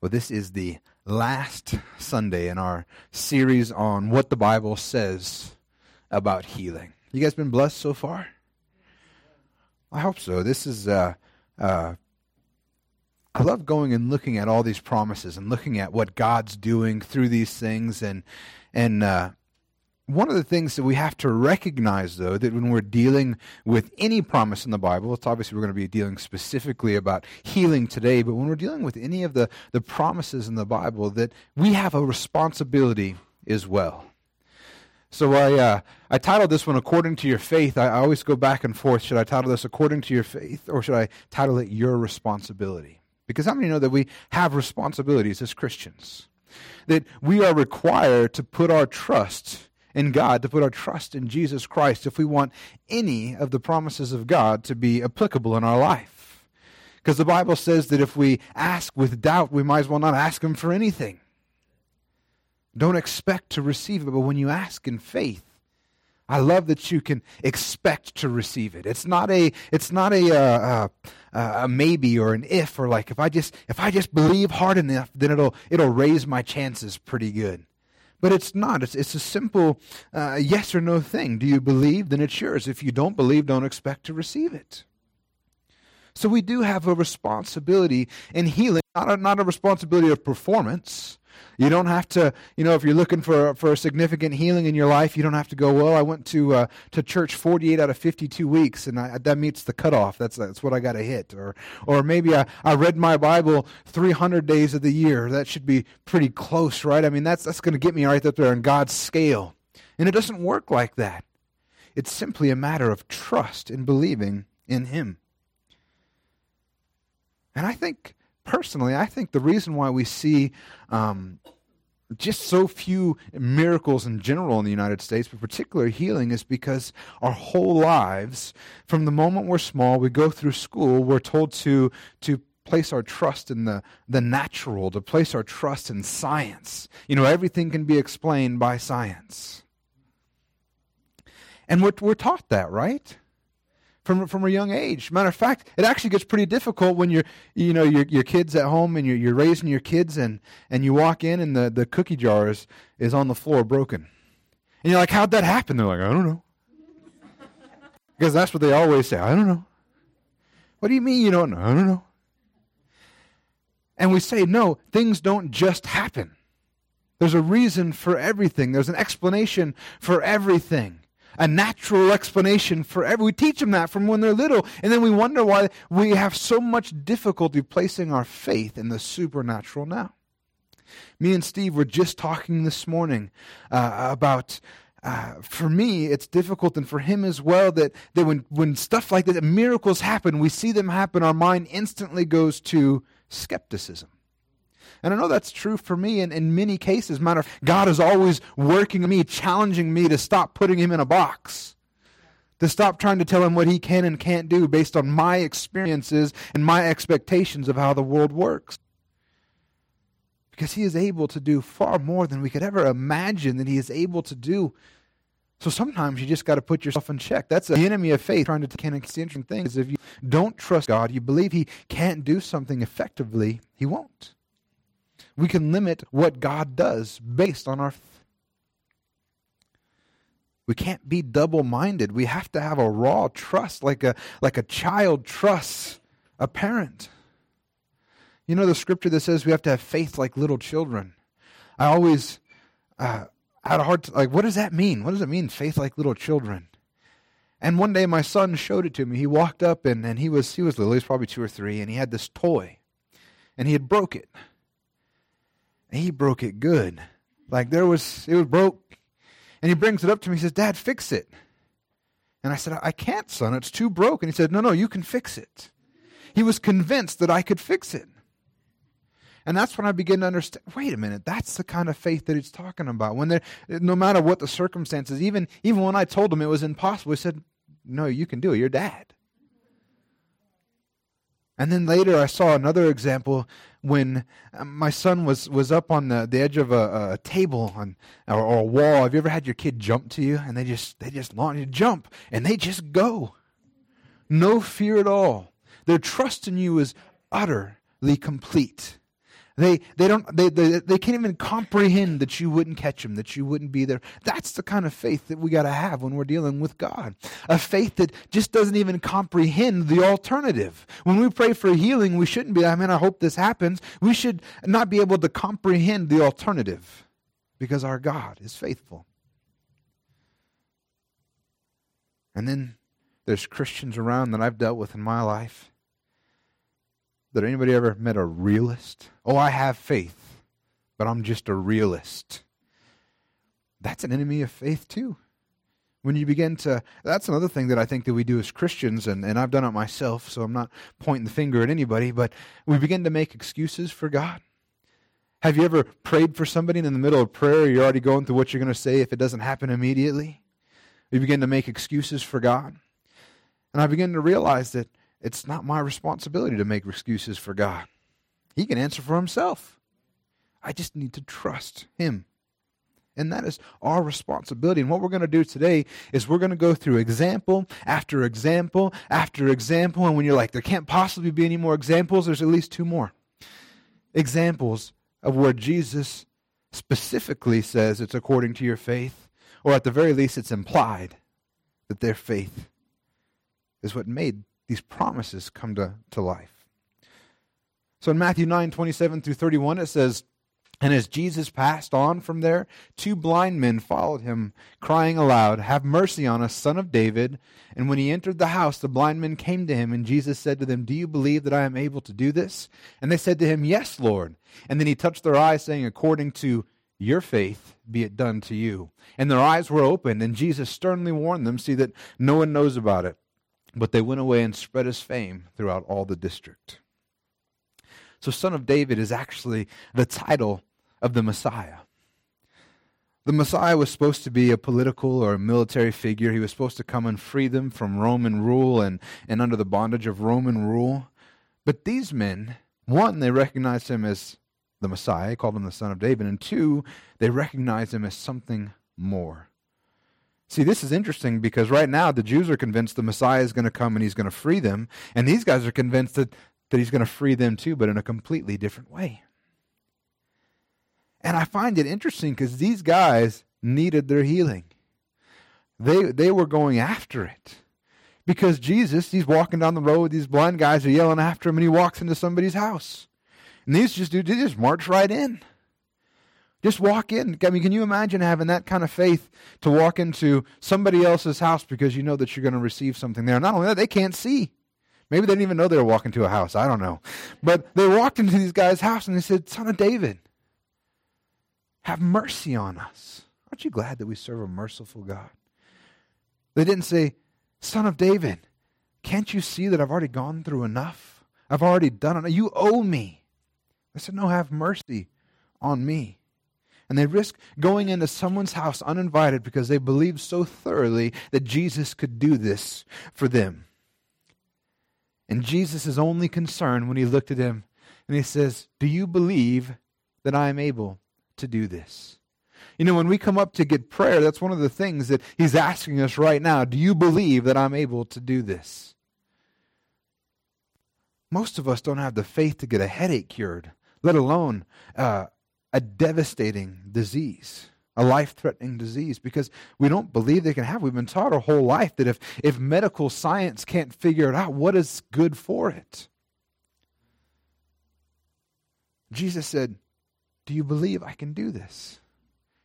Well, this is the last Sunday in our series on what the Bible says about healing. You guys been blessed so far? I hope so. This is, uh, uh, I love going and looking at all these promises and looking at what God's doing through these things. And, and, uh, one of the things that we have to recognize, though, that when we're dealing with any promise in the Bible, it's obviously we're going to be dealing specifically about healing today, but when we're dealing with any of the, the promises in the Bible, that we have a responsibility as well. So I, uh, I titled this one According to Your Faith. I, I always go back and forth. Should I title this According to Your Faith, or should I title it Your Responsibility? Because how many know that we have responsibilities as Christians? That we are required to put our trust in God, to put our trust in Jesus Christ if we want any of the promises of God to be applicable in our life. Because the Bible says that if we ask with doubt, we might as well not ask Him for anything. Don't expect to receive it, but when you ask in faith, I love that you can expect to receive it. It's not a it's not a, uh, uh, a maybe or an if or like if I just if I just believe hard enough, then it'll it'll raise my chances pretty good. But it's not. It's, it's a simple uh, yes or no thing. Do you believe? Then it's yours. If you don't believe, don't expect to receive it. So we do have a responsibility in healing, not a, not a responsibility of performance, you don't have to, you know, if you're looking for for a significant healing in your life, you don't have to go. Well, I went to uh, to church 48 out of 52 weeks, and I, that meets the cutoff. That's that's what I got to hit. Or or maybe I, I read my Bible 300 days of the year. That should be pretty close, right? I mean, that's that's going to get me right up there on God's scale. And it doesn't work like that. It's simply a matter of trust and believing in Him. And I think personally, I think the reason why we see um, just so few miracles in general in the United States, but particularly healing, is because our whole lives, from the moment we're small, we go through school, we're told to to place our trust in the, the natural, to place our trust in science. You know, everything can be explained by science. And we're, we're taught that, right? From from a young age. Matter of fact, it actually gets pretty difficult when you're you know your your kids at home and you're you're raising your kids and and you walk in and the the cookie jar is is on the floor broken, and you're like, how'd that happen? They're like, I don't know, because that's what they always say. I don't know. What do you mean you don't know? I don't know. And we say, no, things don't just happen. There's a reason for everything. There's an explanation for everything a natural explanation for every. We teach them that from when they're little, and then we wonder why we have so much difficulty placing our faith in the supernatural now. Me and Steve were just talking this morning uh, about. Uh, for me, it's difficult, and for him as well, that, that when, when stuff like that, miracles happen, we see them happen, our mind instantly goes to skepticism. And I know that's true for me in, in many cases. Matter of God is always working me, challenging me to stop putting him in a box. To stop trying to tell him what he can and can't do based on my experiences and my expectations of how the world works. Because he is able to do far more than we could ever imagine that he is able to do. So sometimes you just got to put yourself in check. That's the enemy of faith trying to interesting thing is If you don't trust God, you believe he can't do something effectively, he won't we can limit what God does based on our. We can't be double minded. We have to have a raw trust, like a, like a child trusts a parent. You know the scripture that says we have to have faith like little children. I always uh, had a hard like. What does that mean? What does it mean, faith like little children? And one day my son showed it to me. He walked up and, and he was he was little. He was probably two or three, and he had this toy, and he had broke it he broke it good. Like there was, it was broke. And he brings it up to me. He says, Dad, fix it. And I said, I can't, son. It's too broke. And he said, No, no, you can fix it. He was convinced that I could fix it. And that's when I began to understand wait a minute, that's the kind of faith that he's talking about. When there, no matter what the circumstances, even, even when I told him it was impossible, he said, No, you can do it. You're dad. And then later I saw another example when um, my son was, was up on the, the edge of a, a table on, or, or, a wall. Have you ever had your kid jump to you and they just they just launch you jump and they just go, no fear at all. Their trust in you is utterly complete. They, they, don't, they, they, they can't even comprehend that you wouldn't catch them, that you wouldn't be there. That's the kind of faith that we got to have when we're dealing with God. A faith that just doesn't even comprehend the alternative. When we pray for healing, we shouldn't be, I mean, I hope this happens. We should not be able to comprehend the alternative because our God is faithful. And then there's Christians around that I've dealt with in my life that anybody ever met a realist? Oh, I have faith, but I'm just a realist. That's an enemy of faith too. When you begin to that's another thing that I think that we do as Christians, and, and I've done it myself, so I'm not pointing the finger at anybody, but we begin to make excuses for God. Have you ever prayed for somebody and in the middle of prayer you're already going through what you're going to say if it doesn't happen immediately? We begin to make excuses for God. And I begin to realize that it's not my responsibility to make excuses for God. He can answer for himself. I just need to trust him. And that is our responsibility. And what we're going to do today is we're going to go through example after example after example. And when you're like, there can't possibly be any more examples, there's at least two more examples of where Jesus specifically says it's according to your faith, or at the very least, it's implied that their faith is what made these promises come to, to life. So in Matthew 9, 27 through 31, it says, And as Jesus passed on from there, two blind men followed him, crying aloud, Have mercy on us, son of David. And when he entered the house, the blind men came to him, and Jesus said to them, Do you believe that I am able to do this? And they said to him, Yes, Lord. And then he touched their eyes, saying, According to your faith be it done to you. And their eyes were opened, and Jesus sternly warned them, See that no one knows about it. But they went away and spread his fame throughout all the district. So, Son of David is actually the title of the Messiah. The Messiah was supposed to be a political or a military figure. He was supposed to come and free them from Roman rule and, and under the bondage of Roman rule. But these men, one, they recognized him as the Messiah, called him the Son of David, and two, they recognized him as something more. See, this is interesting because right now the Jews are convinced the Messiah is going to come and he's going to free them, and these guys are convinced that, that he's going to free them too, but in a completely different way. And I find it interesting because these guys needed their healing. They, they were going after it. Because Jesus, he's walking down the road, these blind guys are yelling after him, and he walks into somebody's house. And these just do, they just march right in. Just walk in. I mean, can you imagine having that kind of faith to walk into somebody else's house because you know that you're going to receive something there? Not only that, they can't see. Maybe they didn't even know they were walking to a house. I don't know. But they walked into these guys' house and they said, Son of David, have mercy on us. Aren't you glad that we serve a merciful God? They didn't say, Son of David, can't you see that I've already gone through enough? I've already done it. You owe me. They said, No, have mercy on me and they risk going into someone's house uninvited because they believe so thoroughly that Jesus could do this for them. And Jesus is only concerned when he looked at him and he says, Do you believe that I am able to do this? You know, when we come up to get prayer, that's one of the things that he's asking us right now. Do you believe that I'm able to do this? Most of us don't have the faith to get a headache cured, let alone uh, a devastating disease, a life threatening disease, because we don't believe they can have. We've been taught our whole life that if, if medical science can't figure it out, what is good for it? Jesus said, Do you believe I can do this?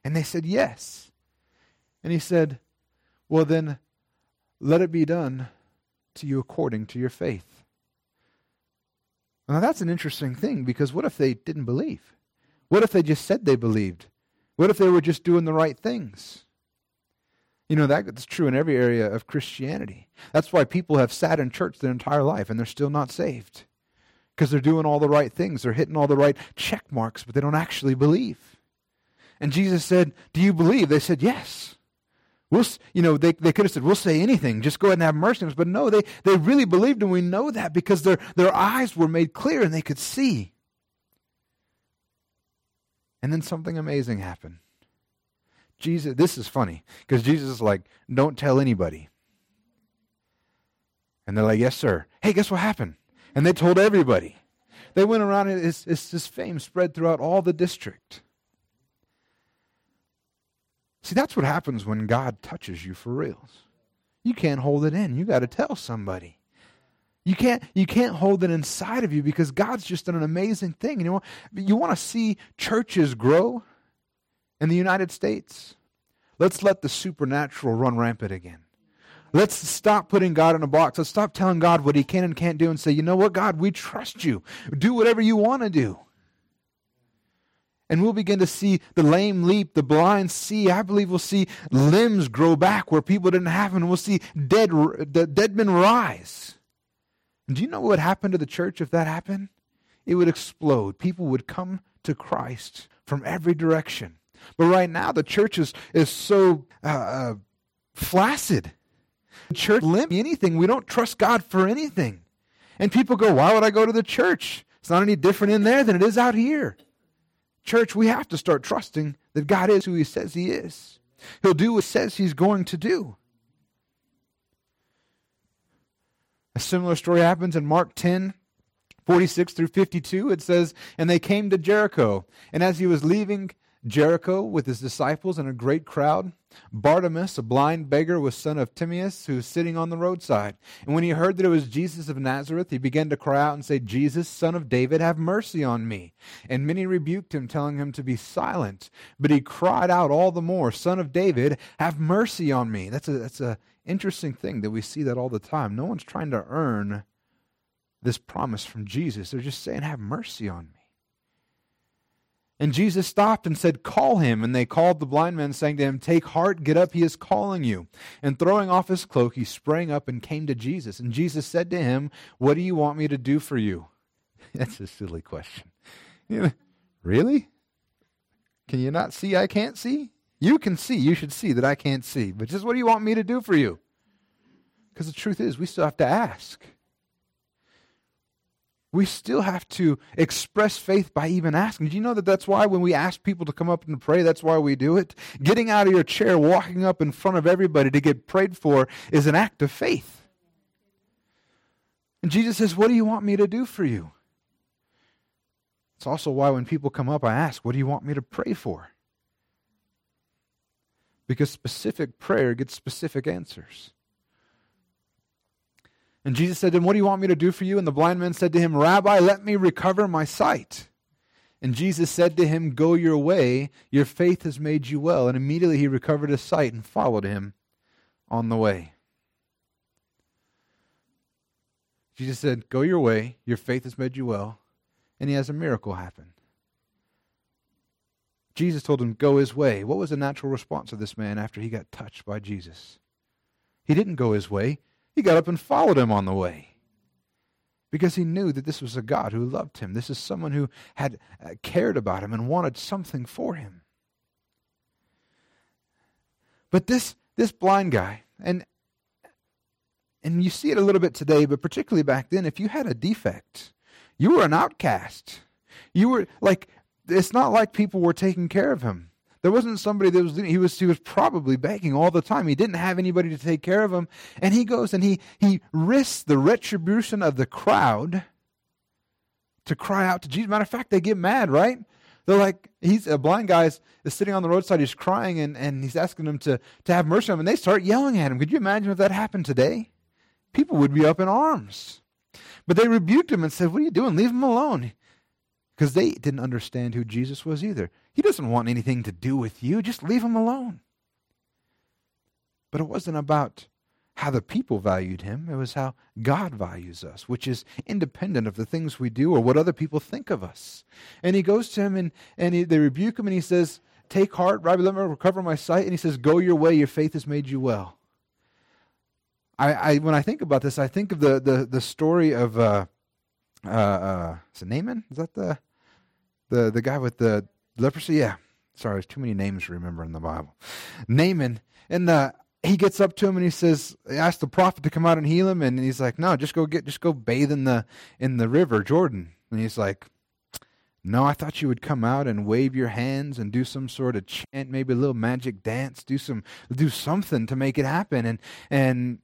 And they said, Yes. And he said, Well, then let it be done to you according to your faith. Now, that's an interesting thing because what if they didn't believe? What if they just said they believed? What if they were just doing the right things? You know, that's true in every area of Christianity. That's why people have sat in church their entire life and they're still not saved. Because they're doing all the right things. They're hitting all the right check marks, but they don't actually believe. And Jesus said, Do you believe? They said, Yes. We'll, you know, they, they could have said, We'll say anything. Just go ahead and have mercy on us. But no, they, they really believed, and we know that because their, their eyes were made clear and they could see. And then something amazing happened. Jesus, this is funny because Jesus is like, don't tell anybody. And they're like, yes, sir. Hey, guess what happened? And they told everybody. they went around, and his, his, his fame spread throughout all the district. See, that's what happens when God touches you for reals. You can't hold it in. You got to tell somebody. You can't you can't hold it inside of you because God's just done an amazing thing. You know, you want to see churches grow in the United States. Let's let the supernatural run rampant again. Let's stop putting God in a box. Let's stop telling God what He can and can't do and say, you know what, God, we trust you. Do whatever you want to do. And we'll begin to see the lame leap, the blind see. I believe we'll see limbs grow back where people didn't have them. We'll see dead, dead men rise. Do you know what would happen to the church if that happened? It would explode. People would come to Christ from every direction. But right now, the church is, is so uh, uh, flaccid. The church limp anything. We don't trust God for anything. And people go, why would I go to the church? It's not any different in there than it is out here. Church, we have to start trusting that God is who He says He is. He'll do what He says He's going to do. A similar story happens in Mark 10, 46 through 52. It says, And they came to Jericho. And as he was leaving Jericho with his disciples and a great crowd, Bartimaeus, a blind beggar, was son of Timaeus, who was sitting on the roadside. And when he heard that it was Jesus of Nazareth, he began to cry out and say, Jesus, son of David, have mercy on me. And many rebuked him, telling him to be silent. But he cried out all the more, Son of David, have mercy on me. That's a that's a interesting thing that we see that all the time. No one's trying to earn this promise from Jesus. They're just saying, Have mercy on me. And Jesus stopped and said, Call him. And they called the blind man, saying to him, Take heart, get up, he is calling you. And throwing off his cloak, he sprang up and came to Jesus. And Jesus said to him, What do you want me to do for you? That's a silly question. really? Can you not see I can't see? You can see, you should see that I can't see. But just what do you want me to do for you? Because the truth is, we still have to ask we still have to express faith by even asking. Do you know that that's why when we ask people to come up and pray, that's why we do it? Getting out of your chair, walking up in front of everybody to get prayed for is an act of faith. And Jesus says, What do you want me to do for you? It's also why when people come up, I ask, What do you want me to pray for? Because specific prayer gets specific answers. And Jesus said to him, What do you want me to do for you? And the blind man said to him, Rabbi, let me recover my sight. And Jesus said to him, Go your way, your faith has made you well. And immediately he recovered his sight and followed him on the way. Jesus said, Go your way, your faith has made you well. And he has a miracle happen. Jesus told him, Go his way. What was the natural response of this man after he got touched by Jesus? He didn't go his way. He got up and followed him on the way because he knew that this was a God who loved him. This is someone who had uh, cared about him and wanted something for him. But this this blind guy, and and you see it a little bit today, but particularly back then, if you had a defect, you were an outcast. You were like it's not like people were taking care of him. There wasn't somebody that was he was he was probably begging all the time. He didn't have anybody to take care of him, and he goes and he he risks the retribution of the crowd to cry out to Jesus. Matter of fact, they get mad, right? They're like, he's a blind guy is, is sitting on the roadside, he's crying, and, and he's asking them to, to have mercy on him, and they start yelling at him. Could you imagine if that happened today? People would be up in arms. But they rebuked him and said, What are you doing? Leave him alone because they didn't understand who Jesus was either. He doesn't want anything to do with you, just leave him alone. But it wasn't about how the people valued him, it was how God values us, which is independent of the things we do or what other people think of us. And he goes to him and, and he, they rebuke him and he says, Take heart, Rabbi, let me recover my sight. And he says, Go your way, your faith has made you well. I, I when I think about this, I think of the, the, the story of uh, uh, uh, is it Naaman? Is that the the the guy with the leprosy? Yeah. Sorry, there's too many names to remember in the Bible. Naaman, and uh, he gets up to him and he says, he asks the prophet to come out and heal him, and he's like, no, just go get, just go bathe in the in the river Jordan. And he's like, no, I thought you would come out and wave your hands and do some sort of chant, maybe a little magic dance, do some do something to make it happen. And and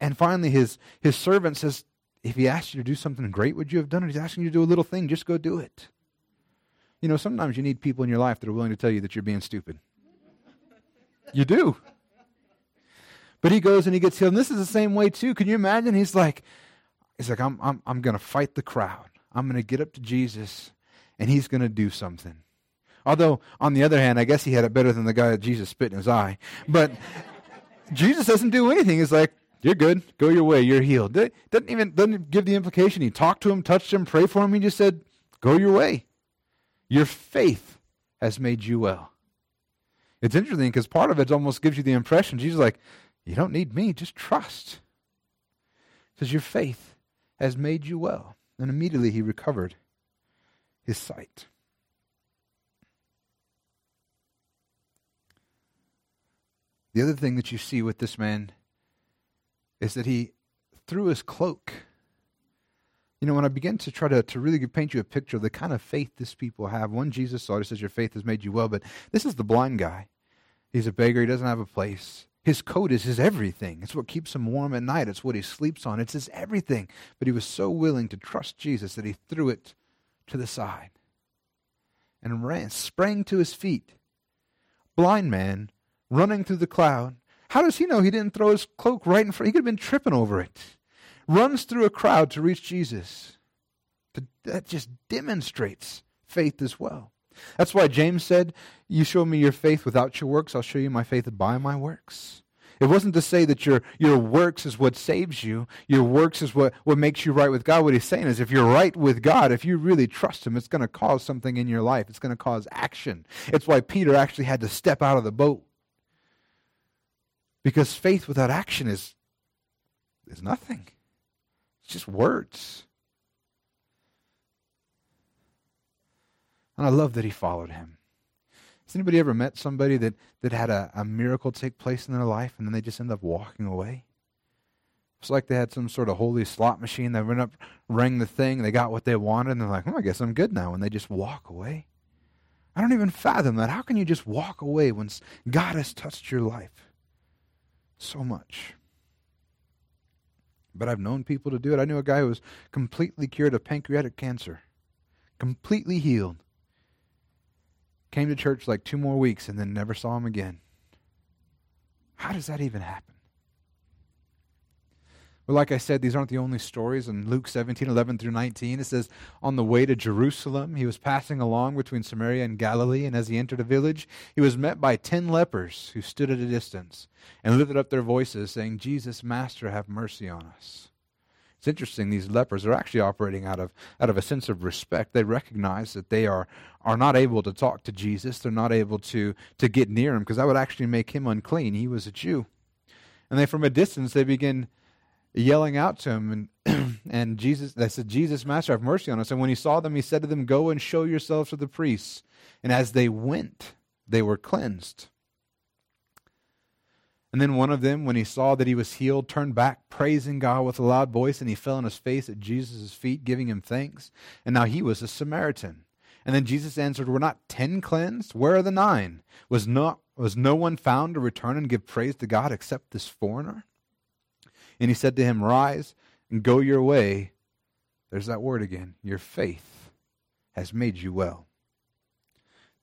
and finally his his servant says, if he asked you to do something great, would you have done it? He's asking you to do a little thing, just go do it. You know, sometimes you need people in your life that are willing to tell you that you're being stupid. You do. But he goes and he gets healed. And this is the same way too. Can you imagine? He's like, he's like, I'm I'm I'm gonna fight the crowd. I'm gonna get up to Jesus and he's gonna do something. Although, on the other hand, I guess he had it better than the guy that Jesus spit in his eye. But Jesus doesn't do anything. He's like, You're good. Go your way. You're healed. Doesn't even doesn't give the implication. He talked to him, touched him, prayed for him. He just said, Go your way. Your faith has made you well. It's interesting because part of it almost gives you the impression Jesus like, You don't need me, just trust. Because your faith has made you well. And immediately he recovered his sight. The other thing that you see with this man is that he threw his cloak. You know, when I begin to try to, to really paint you a picture of the kind of faith this people have, one Jesus saw, he says, Your faith has made you well, but this is the blind guy. He's a beggar, he doesn't have a place. His coat is his everything. It's what keeps him warm at night. It's what he sleeps on. It's his everything. But he was so willing to trust Jesus that he threw it to the side and ran, sprang to his feet. Blind man running through the cloud. How does he know he didn't throw his cloak right in front? He could have been tripping over it. Runs through a crowd to reach Jesus. That just demonstrates faith as well. That's why James said, You show me your faith without your works, I'll show you my faith by my works. It wasn't to say that your, your works is what saves you. Your works is what, what makes you right with God. What he's saying is if you're right with God, if you really trust him, it's going to cause something in your life. It's going to cause action. It's why Peter actually had to step out of the boat because faith without action is, is nothing. It's just words. And I love that he followed him. Has anybody ever met somebody that, that had a, a miracle take place in their life and then they just end up walking away? It's like they had some sort of holy slot machine. They went up, rang the thing, they got what they wanted, and they're like, oh, I guess I'm good now. And they just walk away. I don't even fathom that. How can you just walk away when God has touched your life? So much. But I've known people to do it. I knew a guy who was completely cured of pancreatic cancer, completely healed. Came to church like two more weeks and then never saw him again. How does that even happen? But like I said, these aren't the only stories. In Luke 17, 11 through 19, it says, On the way to Jerusalem, he was passing along between Samaria and Galilee, and as he entered a village, he was met by ten lepers who stood at a distance and lifted up their voices, saying, Jesus, Master, have mercy on us. It's interesting, these lepers are actually operating out of, out of a sense of respect. They recognize that they are, are not able to talk to Jesus. They're not able to, to get near him because that would actually make him unclean. He was a Jew. And they, from a distance, they begin yelling out to him and and Jesus they said Jesus master have mercy on us. And when he saw them he said to them go and show yourselves to the priests. And as they went they were cleansed. And then one of them when he saw that he was healed turned back praising God with a loud voice and he fell on his face at Jesus' feet giving him thanks. And now he was a Samaritan. And then Jesus answered were not 10 cleansed? Where are the 9 was not was no one found to return and give praise to God except this foreigner and he said to him, Rise and go your way. There's that word again. Your faith has made you well.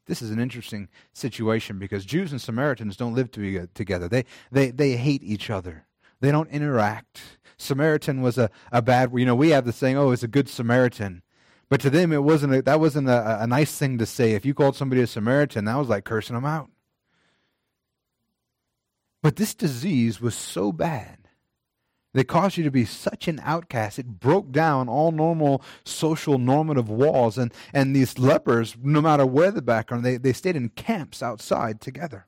This is an interesting situation because Jews and Samaritans don't live uh, together. They, they, they hate each other. They don't interact. Samaritan was a, a bad, you know, we have the saying, oh, it's a good Samaritan. But to them, it wasn't a, that wasn't a, a nice thing to say. If you called somebody a Samaritan, that was like cursing them out. But this disease was so bad they caused you to be such an outcast. It broke down all normal social normative walls. And, and these lepers, no matter where the background, they, they stayed in camps outside together.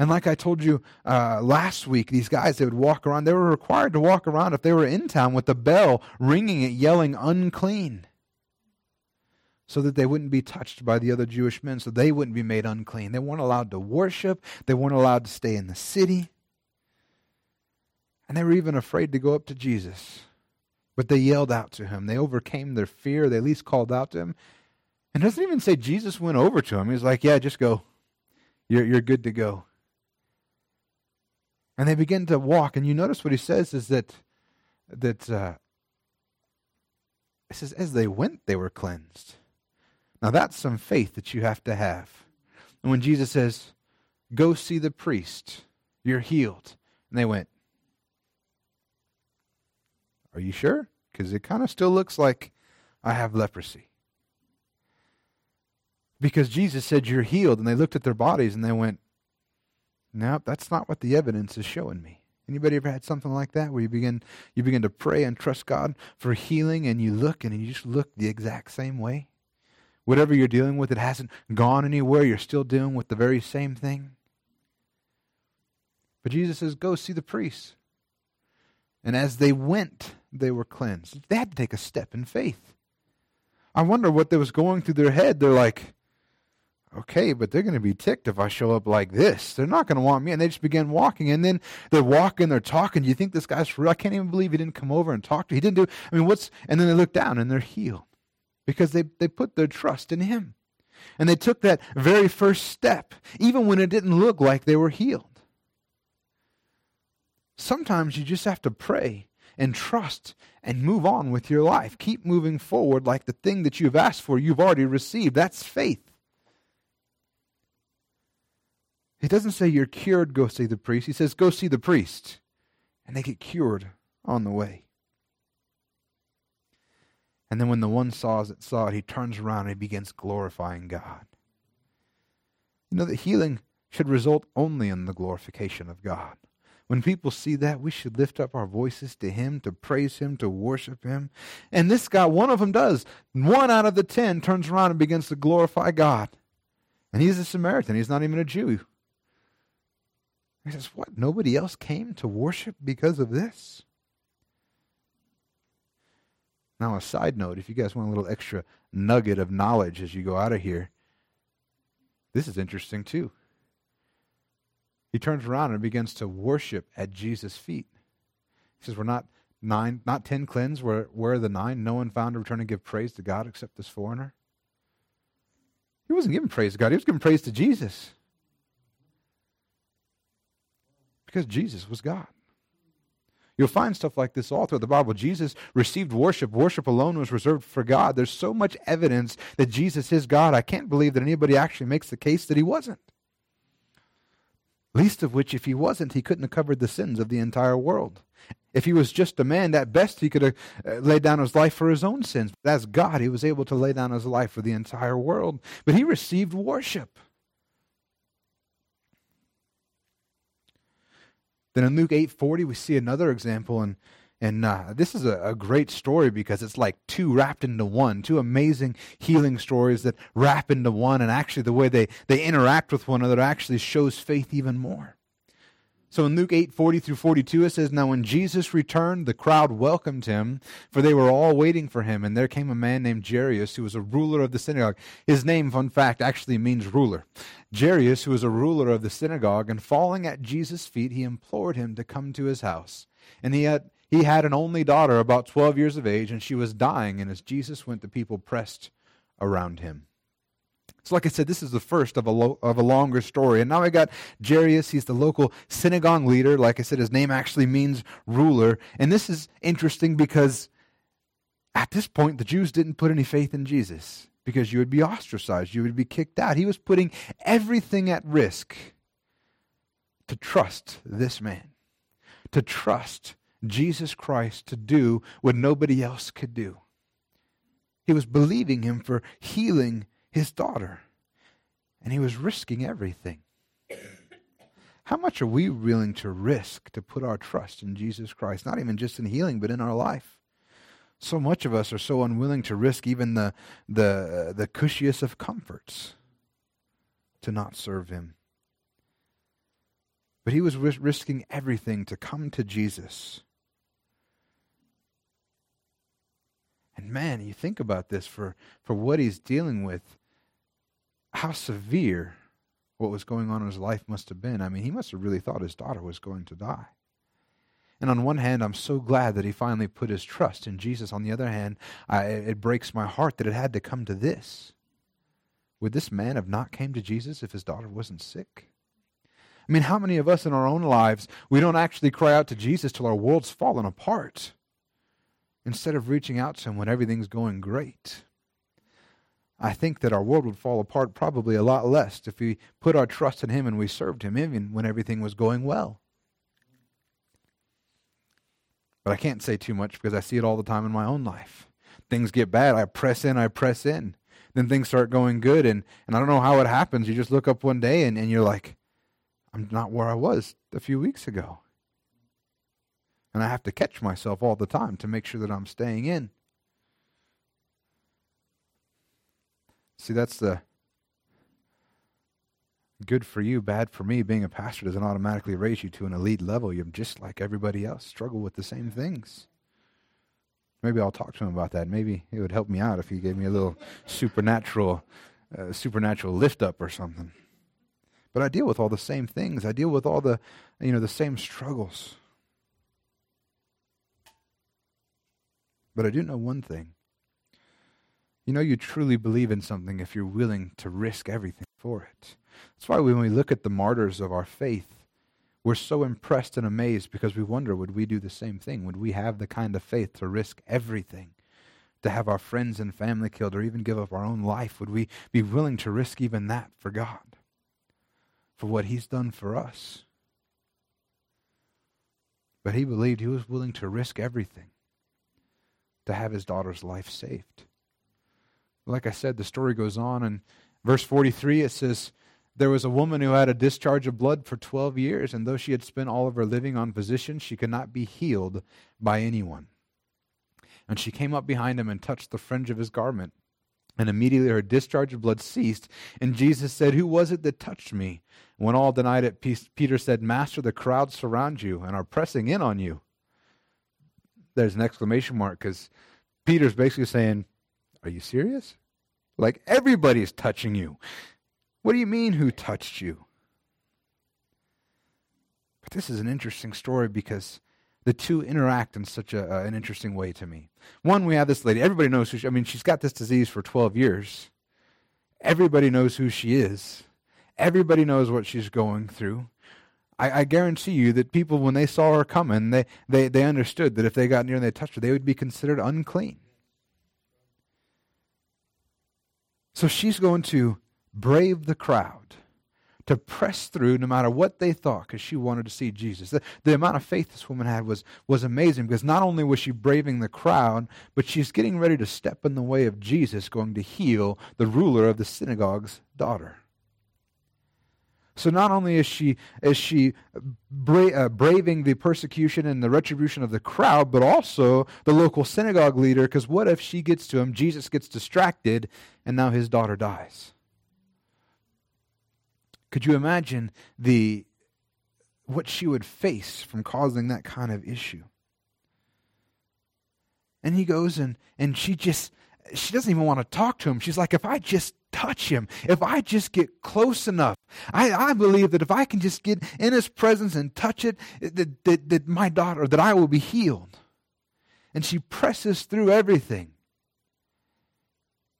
And like I told you uh, last week, these guys, they would walk around. They were required to walk around if they were in town with the bell ringing it, yelling, unclean, so that they wouldn't be touched by the other Jewish men, so they wouldn't be made unclean. They weren't allowed to worship, they weren't allowed to stay in the city. And they were even afraid to go up to Jesus. But they yelled out to him. They overcame their fear. They at least called out to him. And doesn't even say Jesus went over to him. He's like, Yeah, just go. You're, you're good to go. And they begin to walk. And you notice what he says is that that uh, it says, as they went, they were cleansed. Now that's some faith that you have to have. And when Jesus says, Go see the priest, you're healed. And they went, Are you sure? Because it kind of still looks like I have leprosy. Because Jesus said, You're healed. And they looked at their bodies and they went, Nope, that's not what the evidence is showing me. Anybody ever had something like that where you begin you begin to pray and trust God for healing and you look and you just look the exact same way? Whatever you're dealing with, it hasn't gone anywhere. You're still dealing with the very same thing. But Jesus says, Go see the priests. And as they went, they were cleansed. They had to take a step in faith. I wonder what was going through their head. They're like, okay, but they're going to be ticked if I show up like this. They're not going to want me. And they just begin walking. And then they're walking, they're talking. Do you think this guy's for real? I can't even believe he didn't come over and talk to. He didn't do. I mean, what's? And then they look down and they're healed because they they put their trust in him, and they took that very first step, even when it didn't look like they were healed. Sometimes you just have to pray and trust and move on with your life. Keep moving forward like the thing that you've asked for, you've already received. That's faith. He doesn't say you're cured, go see the priest. He says, go see the priest. And they get cured on the way. And then when the one saws it, saw it, he turns around and he begins glorifying God. You know that healing should result only in the glorification of God. When people see that, we should lift up our voices to Him, to praise Him, to worship Him. And this guy, one of them does. One out of the ten turns around and begins to glorify God. And he's a Samaritan. He's not even a Jew. He says, What? Nobody else came to worship because of this? Now, a side note if you guys want a little extra nugget of knowledge as you go out of here, this is interesting too. He turns around and begins to worship at Jesus' feet. He says, We're not nine, not ten cleansed. Where, where are the nine? No one found to return to give praise to God except this foreigner. He wasn't giving praise to God, he was giving praise to Jesus. Because Jesus was God. You'll find stuff like this all throughout the Bible. Jesus received worship. Worship alone was reserved for God. There's so much evidence that Jesus is God. I can't believe that anybody actually makes the case that he wasn't. Least of which, if he wasn't, he couldn't have covered the sins of the entire world. If he was just a man, at best he could have uh, laid down his life for his own sins. As God, he was able to lay down his life for the entire world. But he received worship. Then in Luke 8:40 we see another example and and uh, this is a, a, great story because it's like two wrapped into one, two amazing healing stories that wrap into one. And actually, the way they, they interact with one another actually shows faith even more. So in Luke 8 40 through 42, it says, Now when Jesus returned, the crowd welcomed him, for they were all waiting for him. And there came a man named Jairus, who was a ruler of the synagogue. His name, fun fact, actually means ruler. Jairus, who was a ruler of the synagogue, and falling at Jesus' feet, he implored him to come to his house. And he had he had an only daughter about 12 years of age, and she was dying. And as Jesus went, the people pressed around him. So, like I said, this is the first of a, lo- of a longer story. And now I got Jairus. He's the local synagogue leader. Like I said, his name actually means ruler. And this is interesting because at this point, the Jews didn't put any faith in Jesus because you would be ostracized, you would be kicked out. He was putting everything at risk to trust this man, to trust Jesus Christ to do what nobody else could do. He was believing him for healing his daughter, and he was risking everything. How much are we willing to risk to put our trust in Jesus Christ? Not even just in healing, but in our life. So much of us are so unwilling to risk even the, the, the cushiest of comforts to not serve him. But he was risking everything to come to Jesus And man, you think about this for, for what he's dealing with, how severe what was going on in his life must have been. I mean, he must have really thought his daughter was going to die. And on one hand, I'm so glad that he finally put his trust in Jesus. On the other hand, I, it breaks my heart that it had to come to this. Would this man have not came to Jesus if his daughter wasn't sick? I mean, how many of us in our own lives, we don't actually cry out to Jesus till our world's fallen apart? Instead of reaching out to Him when everything's going great. I think that our world would fall apart probably a lot less if we put our trust in Him and we served Him even when everything was going well. But I can't say too much because I see it all the time in my own life. Things get bad, I press in, I press in. Then things start going good, and, and I don't know how it happens. You just look up one day and, and you're like, I'm not where I was a few weeks ago. And I have to catch myself all the time to make sure that I'm staying in. See, that's the good for you, bad for me. Being a pastor doesn't automatically raise you to an elite level. You're just like everybody else, struggle with the same things. Maybe I'll talk to him about that. Maybe it would help me out if he gave me a little supernatural, uh, supernatural lift up or something. But I deal with all the same things. I deal with all the, you know, the same struggles. But I do know one thing. You know, you truly believe in something if you're willing to risk everything for it. That's why when we look at the martyrs of our faith, we're so impressed and amazed because we wonder would we do the same thing? Would we have the kind of faith to risk everything? To have our friends and family killed or even give up our own life? Would we be willing to risk even that for God? For what He's done for us? But he believed he was willing to risk everything to have his daughter's life saved. Like I said, the story goes on, and verse 43 it says, there was a woman who had a discharge of blood for 12 years, and though she had spent all of her living on physicians, she could not be healed by anyone. And she came up behind him and touched the fringe of his garment. And immediately her discharge of blood ceased. And Jesus said, Who was it that touched me? When all denied it, Peter said, Master, the crowds surround you and are pressing in on you. There's an exclamation mark because Peter's basically saying, Are you serious? Like everybody's touching you. What do you mean, who touched you? But this is an interesting story because the two interact in such a, uh, an interesting way to me. One, we have this lady. Everybody knows who she, I mean, she's got this disease for 12 years. Everybody knows who she is. Everybody knows what she's going through. I, I, guarantee you that people, when they saw her coming, they, they, they understood that if they got near and they touched her, they would be considered unclean. So she's going to brave the crowd, to press through no matter what they thought because she wanted to see Jesus. The, the amount of faith this woman had was, was amazing because not only was she braving the crowd, but she's getting ready to step in the way of Jesus going to heal the ruler of the synagogue's daughter. So not only is she is she bra- uh, braving the persecution and the retribution of the crowd, but also the local synagogue leader. Because what if she gets to him, Jesus gets distracted, and now his daughter dies? Could you imagine the what she would face from causing that kind of issue? And he goes and and she just she doesn't even want to talk to him. She's like, if I just touch him, if I just get close enough, I, I believe that if I can just get in his presence and touch it, that, that, that my daughter, that I will be healed. And she presses through everything.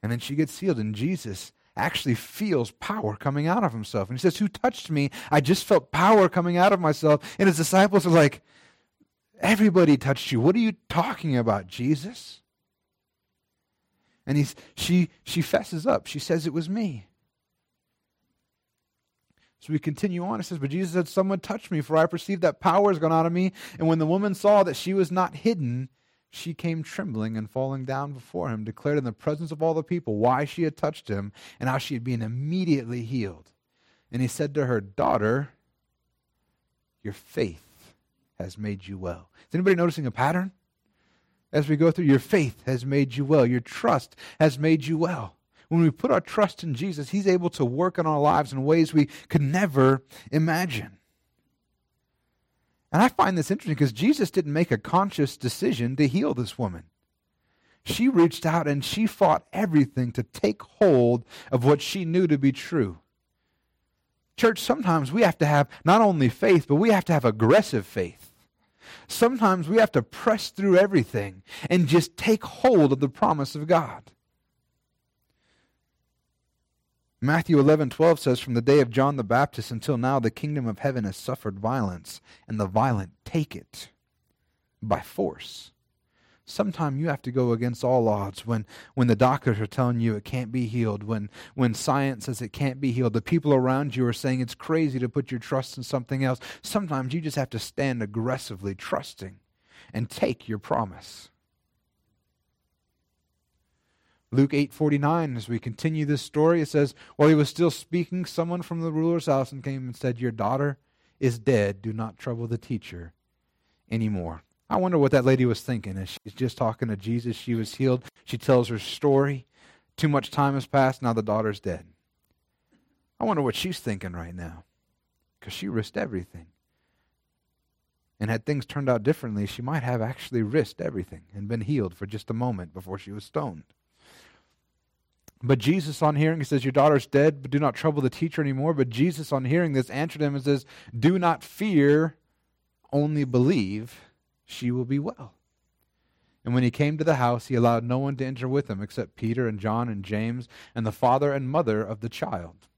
And then she gets healed. And Jesus actually feels power coming out of himself. And he says, Who touched me? I just felt power coming out of myself. And his disciples are like, Everybody touched you. What are you talking about, Jesus? And he's, she, she fesses up. She says, It was me. So we continue on. It says, But Jesus said, Someone touched me, for I perceived that power has gone out of me. And when the woman saw that she was not hidden, she came trembling and falling down before him, declared in the presence of all the people why she had touched him and how she had been immediately healed. And he said to her, Daughter, your faith has made you well. Is anybody noticing a pattern? As we go through. Your faith has made you well. Your trust has made you well. When we put our trust in Jesus, He's able to work in our lives in ways we could never imagine. And I find this interesting because Jesus didn't make a conscious decision to heal this woman. She reached out and she fought everything to take hold of what she knew to be true. Church, sometimes we have to have not only faith, but we have to have aggressive faith. Sometimes we have to press through everything and just take hold of the promise of God. Matthew 11, 12 says, From the day of John the Baptist until now, the kingdom of heaven has suffered violence, and the violent take it by force. Sometimes you have to go against all odds when, when the doctors are telling you it can't be healed, when, when science says it can't be healed, the people around you are saying it's crazy to put your trust in something else. Sometimes you just have to stand aggressively trusting and take your promise. Luke 8:49 as we continue this story it says while he was still speaking someone from the ruler's house and came and said your daughter is dead do not trouble the teacher anymore. I wonder what that lady was thinking as she's just talking to Jesus. She was healed. She tells her story. Too much time has passed. Now the daughter's dead. I wonder what she's thinking right now because she risked everything. And had things turned out differently, she might have actually risked everything and been healed for just a moment before she was stoned. But Jesus, on hearing, he says, Your daughter's dead, but do not trouble the teacher anymore. But Jesus, on hearing this, answered him and says, Do not fear, only believe she will be well. And when he came to the house, he allowed no one to enter with him except Peter and John and James and the father and mother of the child.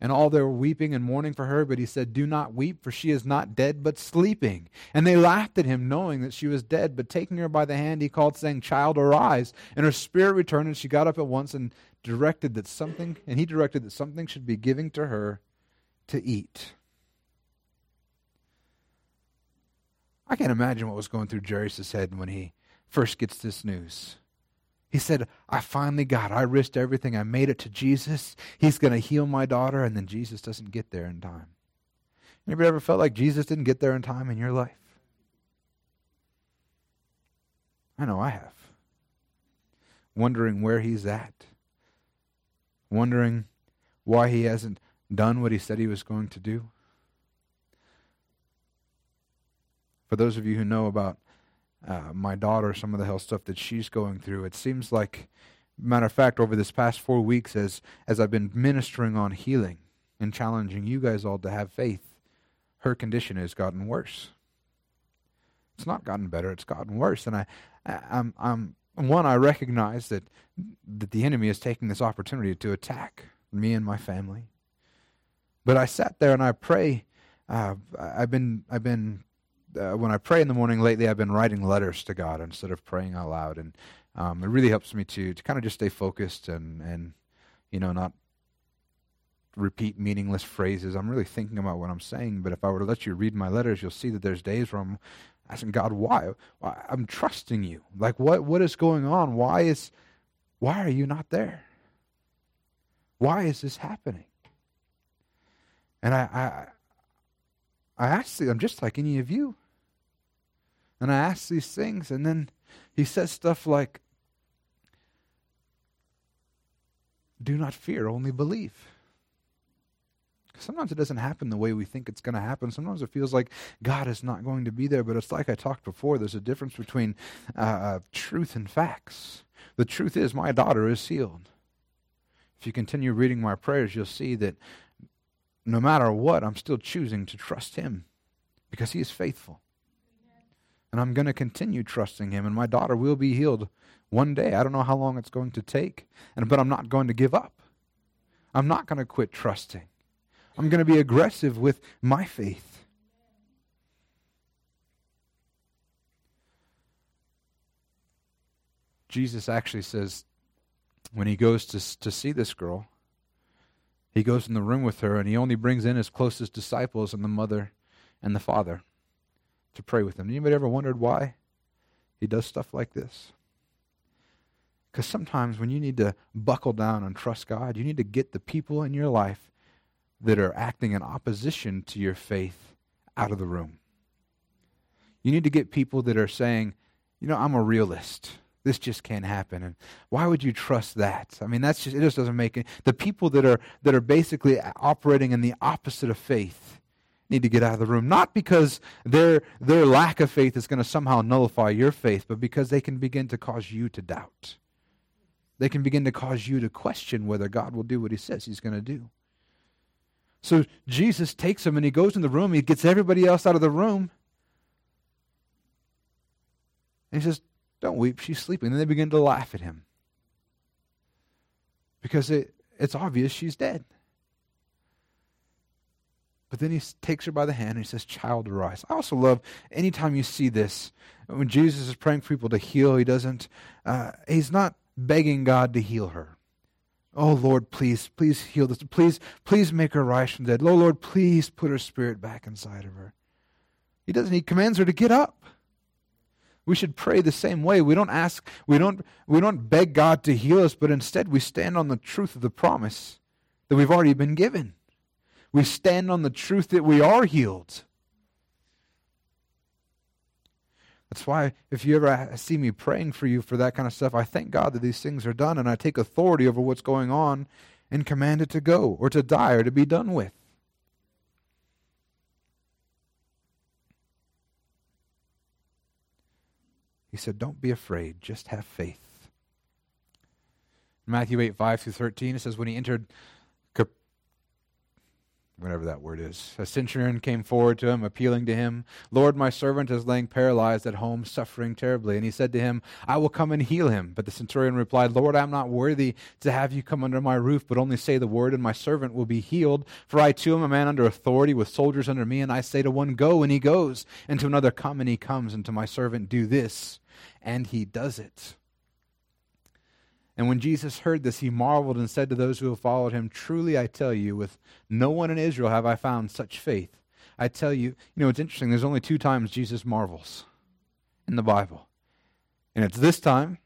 And all they were weeping and mourning for her, but he said, Do not weep, for she is not dead, but sleeping. And they laughed at him, knowing that she was dead. But taking her by the hand, he called, saying, Child, arise. And her spirit returned, and she got up at once and directed that something, and he directed that something should be given to her to eat. I can't imagine what was going through Jairus' head when he first gets this news. He said, I finally got it. I risked everything. I made it to Jesus. He's going to heal my daughter. And then Jesus doesn't get there in time. Anybody ever felt like Jesus didn't get there in time in your life? I know I have. Wondering where he's at. Wondering why he hasn't done what he said he was going to do. For those of you who know about uh, my daughter, some of the health stuff that she's going through, it seems like, matter of fact, over this past four weeks, as as I've been ministering on healing and challenging you guys all to have faith, her condition has gotten worse. It's not gotten better; it's gotten worse. And I, I'm, I'm one. I recognize that that the enemy is taking this opportunity to attack me and my family. But I sat there and I pray. Uh, I've been I've been uh, when I pray in the morning lately, I've been writing letters to God instead of praying out loud, and um, it really helps me to to kind of just stay focused and and you know not repeat meaningless phrases. I'm really thinking about what I'm saying. But if I were to let you read my letters, you'll see that there's days where I'm asking God, why? why? I'm trusting you. Like what what is going on? Why is why are you not there? Why is this happening? And I, I I actually, I'm just like any of you. And I ask these things, and then he says stuff like, Do not fear, only believe. Sometimes it doesn't happen the way we think it's going to happen. Sometimes it feels like God is not going to be there, but it's like I talked before. There's a difference between uh, uh truth and facts. The truth is, my daughter is healed. If you continue reading my prayers, you'll see that no matter what, I'm still choosing to trust Him because He is faithful. And I'm going to continue trusting Him, and my daughter will be healed one day. I don't know how long it's going to take, and, but I'm not going to give up. I'm not going to quit trusting. I'm going to be aggressive with my faith. Jesus actually says, when he goes to, to see this girl, he goes in the room with her and he only brings in his closest disciples and the mother and the father to pray with him. Anybody ever wondered why he does stuff like this? Because sometimes when you need to buckle down and trust God, you need to get the people in your life that are acting in opposition to your faith out of the room. You need to get people that are saying, you know, I'm a realist. This just can't happen. And why would you trust that? I mean, that's just it just doesn't make it. The people that are that are basically operating in the opposite of faith need to get out of the room. Not because their their lack of faith is going to somehow nullify your faith, but because they can begin to cause you to doubt. They can begin to cause you to question whether God will do what he says he's going to do. So Jesus takes him and he goes in the room, he gets everybody else out of the room. And he says, don't weep, she's sleeping. And they begin to laugh at him because it, it's obvious she's dead. But then he takes her by the hand and he says, Child, arise. I also love anytime you see this, when Jesus is praying for people to heal, he doesn't, uh, he's not begging God to heal her. Oh Lord, please, please heal this. Please, please make her rise from the dead. Oh Lord, please put her spirit back inside of her. He doesn't, he commands her to get up. We should pray the same way. We don't ask, we don't, we don't beg God to heal us, but instead we stand on the truth of the promise that we've already been given. We stand on the truth that we are healed. That's why if you ever see me praying for you for that kind of stuff, I thank God that these things are done and I take authority over what's going on and command it to go or to die or to be done with. He said, Don't be afraid, just have faith. Matthew 8, 5 through 13, it says, When he entered whatever that word is. A centurion came forward to him, appealing to him, Lord, my servant is laying paralyzed at home, suffering terribly. And he said to him, I will come and heal him. But the centurion replied, Lord, I am not worthy to have you come under my roof, but only say the word, and my servant will be healed. For I too am a man under authority, with soldiers under me, and I say to one, Go, and he goes, and to another, Come, and he comes, and to my servant, Do this, and he does it. And when Jesus heard this, he marveled and said to those who have followed him, Truly I tell you, with no one in Israel have I found such faith. I tell you, you know, it's interesting. There's only two times Jesus marvels in the Bible. And it's this time.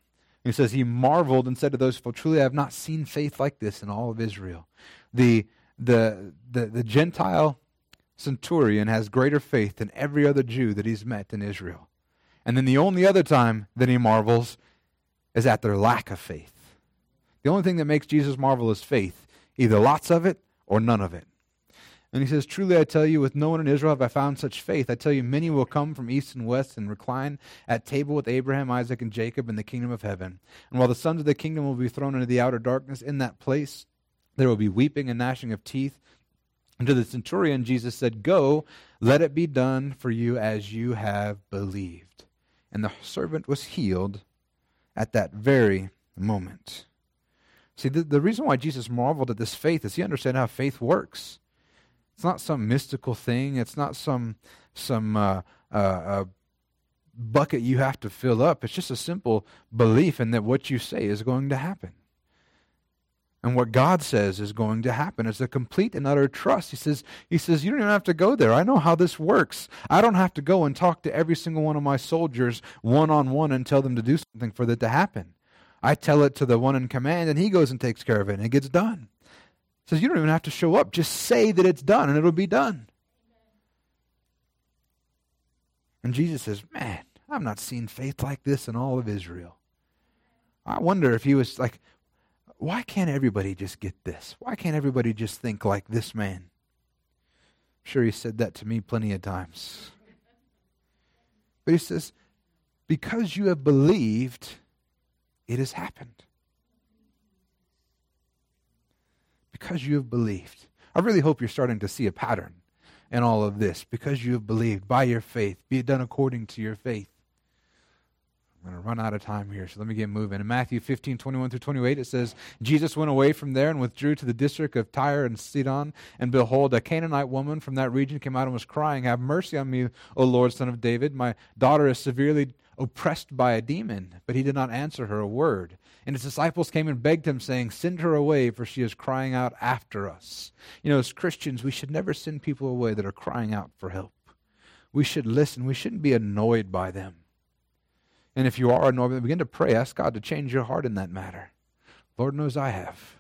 He says, He marveled and said to those, who Truly I have not seen faith like this in all of Israel. The, the, the, the Gentile centurion has greater faith than every other Jew that he's met in Israel. And then the only other time that he marvels is at their lack of faith. The only thing that makes Jesus marvel is faith, either lots of it or none of it. And he says, Truly I tell you, with no one in Israel have I found such faith. I tell you, many will come from east and west and recline at table with Abraham, Isaac, and Jacob in the kingdom of heaven. And while the sons of the kingdom will be thrown into the outer darkness, in that place there will be weeping and gnashing of teeth. And to the centurion, Jesus said, Go, let it be done for you as you have believed. And the servant was healed at that very moment. See, the, the reason why Jesus marveled at this faith is he understood how faith works. It's not some mystical thing. It's not some some uh, uh, uh, bucket you have to fill up. It's just a simple belief in that what you say is going to happen. And what God says is going to happen. It's a complete and utter trust. He says, He says, You don't even have to go there. I know how this works. I don't have to go and talk to every single one of my soldiers one on one and tell them to do something for that to happen. I tell it to the one in command, and he goes and takes care of it, and it gets done. Says, You don't even have to show up. Just say that it's done, and it'll be done. And Jesus says, Man, I've not seen faith like this in all of Israel. I wonder if he was like, Why can't everybody just get this? Why can't everybody just think like this man? I'm sure he said that to me plenty of times. But he says, Because you have believed, it has happened. Because you have believed. I really hope you're starting to see a pattern in all of this. Because you have believed by your faith, be it done according to your faith. I'm going to run out of time here, so let me get moving. In Matthew 15, 21 through 28, it says, Jesus went away from there and withdrew to the district of Tyre and Sidon. And behold, a Canaanite woman from that region came out and was crying, Have mercy on me, O Lord, son of David. My daughter is severely oppressed by a demon, but he did not answer her a word. And his disciples came and begged him, saying, Send her away, for she is crying out after us. You know, as Christians, we should never send people away that are crying out for help. We should listen. We shouldn't be annoyed by them. And if you are annoyed, begin to pray. Ask God to change your heart in that matter. Lord knows I have.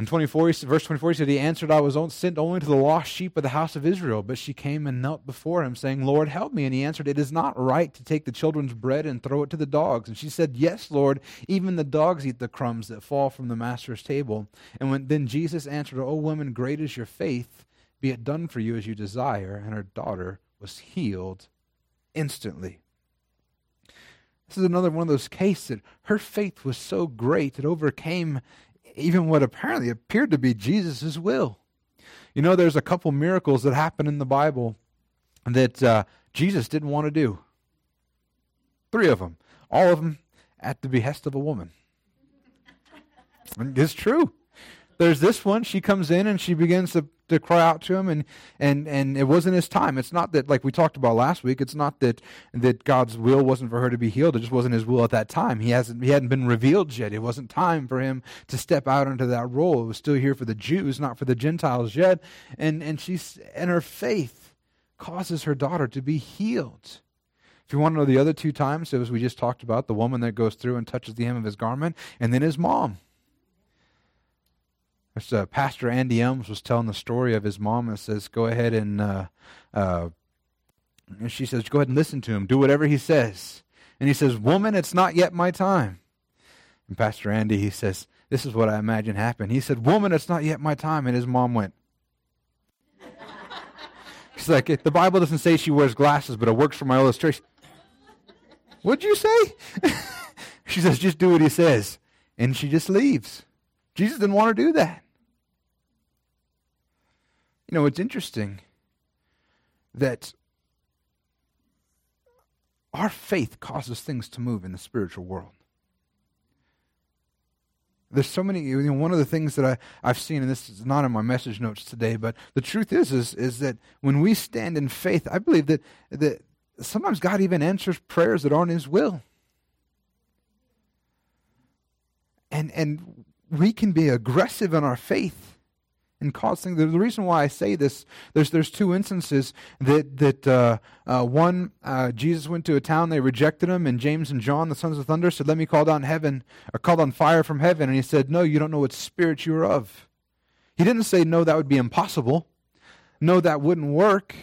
In 24, verse 24, he said, He answered, I was sent only to the lost sheep of the house of Israel. But she came and knelt before him, saying, Lord, help me. And he answered, It is not right to take the children's bread and throw it to the dogs. And she said, Yes, Lord, even the dogs eat the crumbs that fall from the master's table. And when, then Jesus answered, O woman, great is your faith. Be it done for you as you desire. And her daughter was healed instantly. This is another one of those cases that her faith was so great it overcame even what apparently appeared to be Jesus' will. You know, there's a couple miracles that happen in the Bible that uh, Jesus didn't want to do. Three of them. All of them at the behest of a woman. it's true. There's this one. She comes in and she begins to to cry out to him, and and and it wasn't his time. It's not that like we talked about last week. It's not that that God's will wasn't for her to be healed. It just wasn't His will at that time. He hasn't he hadn't been revealed yet. It wasn't time for him to step out into that role. It was still here for the Jews, not for the Gentiles yet. And and she's and her faith causes her daughter to be healed. If you want to know the other two times, it was we just talked about the woman that goes through and touches the hem of his garment, and then his mom. There's, uh, Pastor Andy Elmes was telling the story of his mom and says, Go ahead and, uh, uh, and she says, Go ahead and listen to him. Do whatever he says. And he says, Woman, it's not yet my time. And Pastor Andy, he says, This is what I imagine happened. He said, Woman, it's not yet my time. And his mom went, She's like, The Bible doesn't say she wears glasses, but it works for my illustration. What'd you say? she says, just do what he says. And she just leaves. Jesus didn't want to do that. You know, it's interesting that our faith causes things to move in the spiritual world. There's so many. You know, one of the things that I, I've seen, and this is not in my message notes today, but the truth is, is, is that when we stand in faith, I believe that, that sometimes God even answers prayers that aren't His will. And, and we can be aggressive in our faith and cause things. The reason why I say this, there's, there's two instances that, that uh, uh, one, uh, Jesus went to a town, they rejected him, and James and John, the sons of thunder, said, Let me call down heaven, or call down fire from heaven. And he said, No, you don't know what spirit you're of. He didn't say, No, that would be impossible. No, that wouldn't work.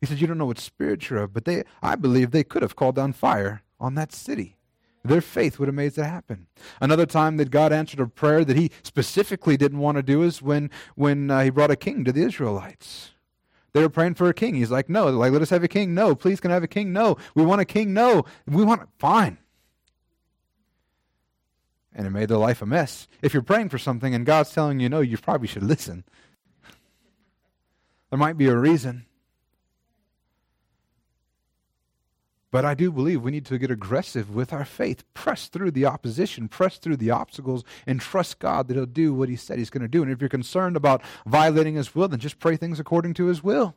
He said, You don't know what spirit you're of. But they, I believe they could have called down fire on that city. Their faith would have made that happen. Another time that God answered a prayer that he specifically didn't want to do is when, when uh, he brought a king to the Israelites. They were praying for a king. He's like, no, They're like, let us have a king. No, please can I have a king? No, we want a king. No, we want, fine. And it made their life a mess. If you're praying for something and God's telling you no, you probably should listen. There might be a reason. But I do believe we need to get aggressive with our faith, press through the opposition, press through the obstacles, and trust God that He'll do what He said He's going to do. And if you're concerned about violating His will, then just pray things according to His will.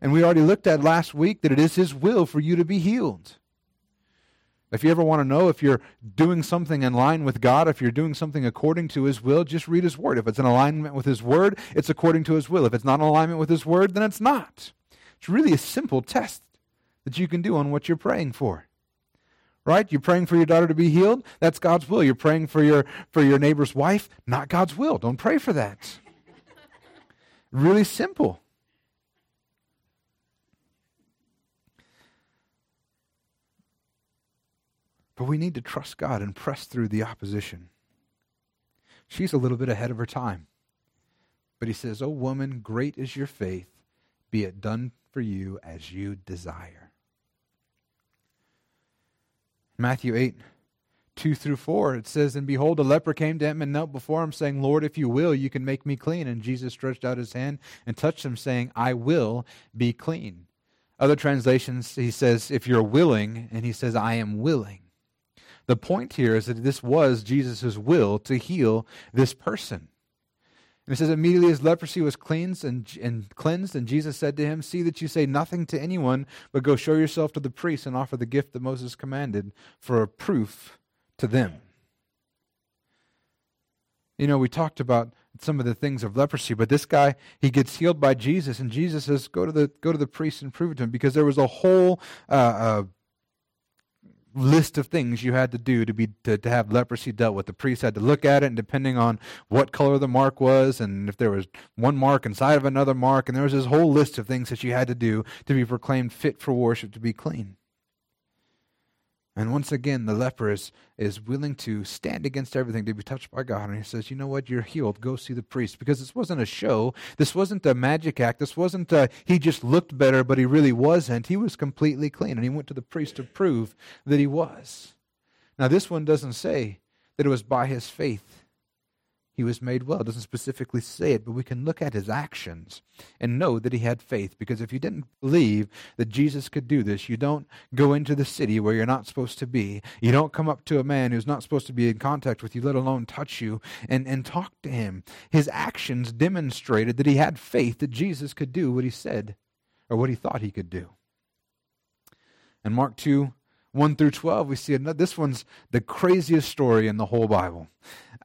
And we already looked at last week that it is His will for you to be healed. If you ever want to know if you're doing something in line with God, if you're doing something according to His will, just read His Word. If it's in alignment with His Word, it's according to His will. If it's not in alignment with His Word, then it's not. It's really a simple test that you can do on what you're praying for. Right? You're praying for your daughter to be healed? That's God's will. You're praying for your for your neighbor's wife? Not God's will. Don't pray for that. really simple. But we need to trust God and press through the opposition. She's a little bit ahead of her time. But he says, Oh, woman, great is your faith. Be it done for you as you desire. Matthew 8, 2 through 4, it says, And behold, a leper came to him and knelt before him, saying, Lord, if you will, you can make me clean. And Jesus stretched out his hand and touched him, saying, I will be clean. Other translations, he says, If you're willing, and he says, I am willing. The point here is that this was Jesus' will to heal this person. And it says, immediately his leprosy was cleansed and, and cleansed, and Jesus said to him, See that you say nothing to anyone, but go show yourself to the priest and offer the gift that Moses commanded for a proof to them. You know, we talked about some of the things of leprosy, but this guy, he gets healed by Jesus, and Jesus says, Go to the go to the priest and prove it to him, because there was a whole uh, uh, list of things you had to do to be to, to have leprosy dealt with. The priest had to look at it, and depending on what color the mark was, and if there was one mark inside of another mark, and there was this whole list of things that you had to do to be proclaimed fit for worship, to be clean. And once again, the leper is, is willing to stand against everything to be touched by God. And he says, You know what? You're healed. Go see the priest. Because this wasn't a show. This wasn't a magic act. This wasn't a, he just looked better, but he really wasn't. He was completely clean. And he went to the priest to prove that he was. Now, this one doesn't say that it was by his faith he was made well. It doesn't specifically say it, but we can look at his actions and know that he had faith. Because if you didn't believe that Jesus could do this, you don't go into the city where you're not supposed to be. You don't come up to a man who's not supposed to be in contact with you, let alone touch you, and, and talk to him. His actions demonstrated that he had faith that Jesus could do what he said or what he thought he could do. In Mark 2, 1 through 12, we see another, this one's the craziest story in the whole Bible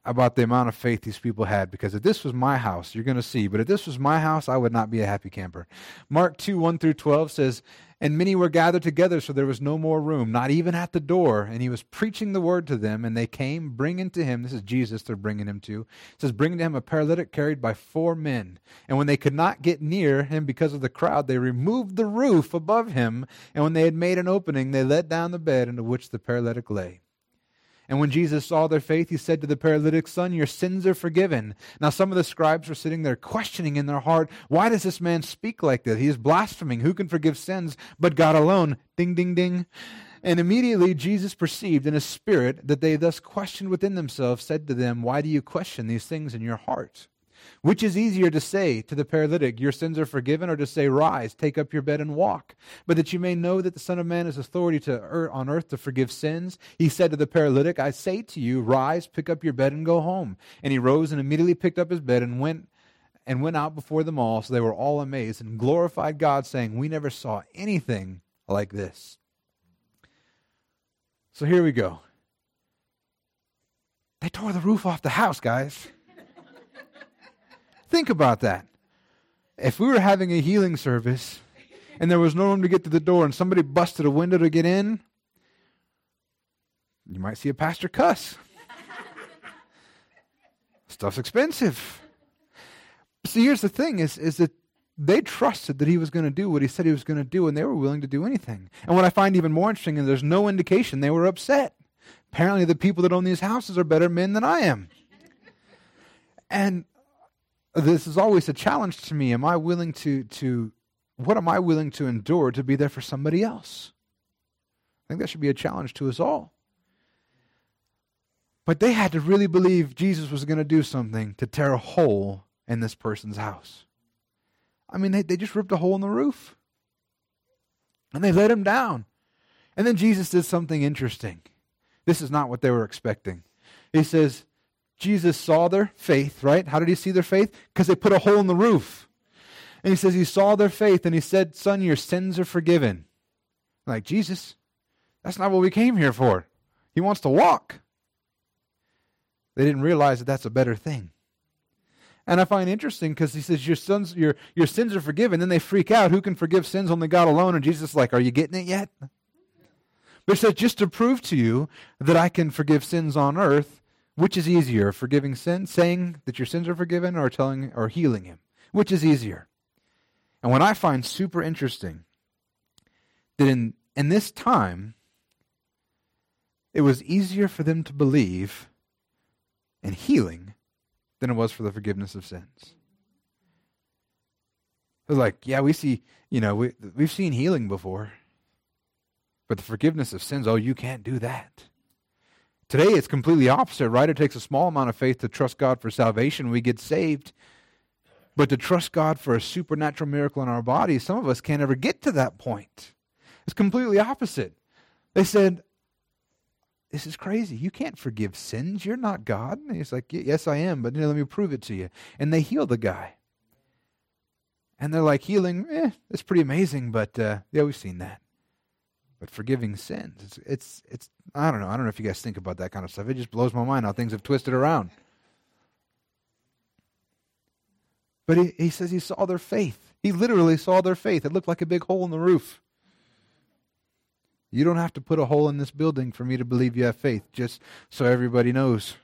about the amount of faith these people had. Because if this was my house, you're going to see, but if this was my house, I would not be a happy camper. Mark 2 1 through 12 says, And many were gathered together, so there was no more room, not even at the door. And he was preaching the word to them, and they came, bringing to him, this is Jesus they're bringing him to, says, bringing to him a paralytic carried by four men. And when they could not get near him because of the crowd, they removed the roof above him. And when they had made an opening, they let down the bed into which the paralytic lay. And when Jesus saw their faith, he said to the paralytic, Son, your sins are forgiven. Now, some of the scribes were sitting there questioning in their heart, Why does this man speak like this? He is blaspheming. Who can forgive sins but God alone? Ding, ding, ding. And immediately Jesus perceived in his spirit that they thus questioned within themselves, said to them, Why do you question these things in your heart? Which is easier to say to the paralytic, Your sins are forgiven, or to say, Rise, take up your bed and walk? But that you may know that the Son of Man has authority to earth, on earth to forgive sins, he said to the paralytic, I say to you, Rise, pick up your bed and go home. And he rose and immediately picked up his bed and went and went out before them all, so they were all amazed and glorified God, saying, We never saw anything like this. So here we go. They tore the roof off the house, guys. Think about that. If we were having a healing service and there was no room to get to the door and somebody busted a window to get in, you might see a pastor cuss. Stuff's expensive. See, here's the thing is, is that they trusted that he was going to do what he said he was going to do, and they were willing to do anything. And what I find even more interesting is there's no indication they were upset. Apparently, the people that own these houses are better men than I am. And this is always a challenge to me. Am I willing to, to what am I willing to endure to be there for somebody else? I think that should be a challenge to us all. But they had to really believe Jesus was going to do something to tear a hole in this person's house. I mean, they, they just ripped a hole in the roof. And they let him down. And then Jesus did something interesting. This is not what they were expecting. He says, Jesus saw their faith, right? How did he see their faith? Because they put a hole in the roof. And he says he saw their faith and he said, Son, your sins are forgiven. Like, Jesus, that's not what we came here for. He wants to walk. They didn't realize that that's a better thing. And I find interesting because he says, your, sons, your, your sins are forgiven. Then they freak out. Who can forgive sins? Only God alone. And Jesus is like, Are you getting it yet? But he said, Just to prove to you that I can forgive sins on earth, which is easier, forgiving sin, saying that your sins are forgiven, or telling or healing him? Which is easier? And what I find super interesting that in in this time it was easier for them to believe in healing than it was for the forgiveness of sins. It was like, yeah, we see, you know, we we've seen healing before. But the forgiveness of sins, oh, you can't do that. Today it's completely opposite, right? It takes a small amount of faith to trust God for salvation. We get saved. But to trust God for a supernatural miracle in our bodies, some of us can't ever get to that point. It's completely opposite. They said, This is crazy. You can't forgive sins. You're not God. And he's like, Yes, I am, but you know, let me prove it to you. And they heal the guy. And they're like, Healing, eh, it's pretty amazing, but uh, yeah, we've seen that but forgiving sins. It's, it's, it's, I don't know. I don't know if you guys think about that kind of stuff. It just blows my mind how things have twisted around. But he, he says he saw their faith. He literally saw their faith. It looked like a big hole in the roof. You don't have to put a hole in this building for me to believe you have faith, just so everybody knows.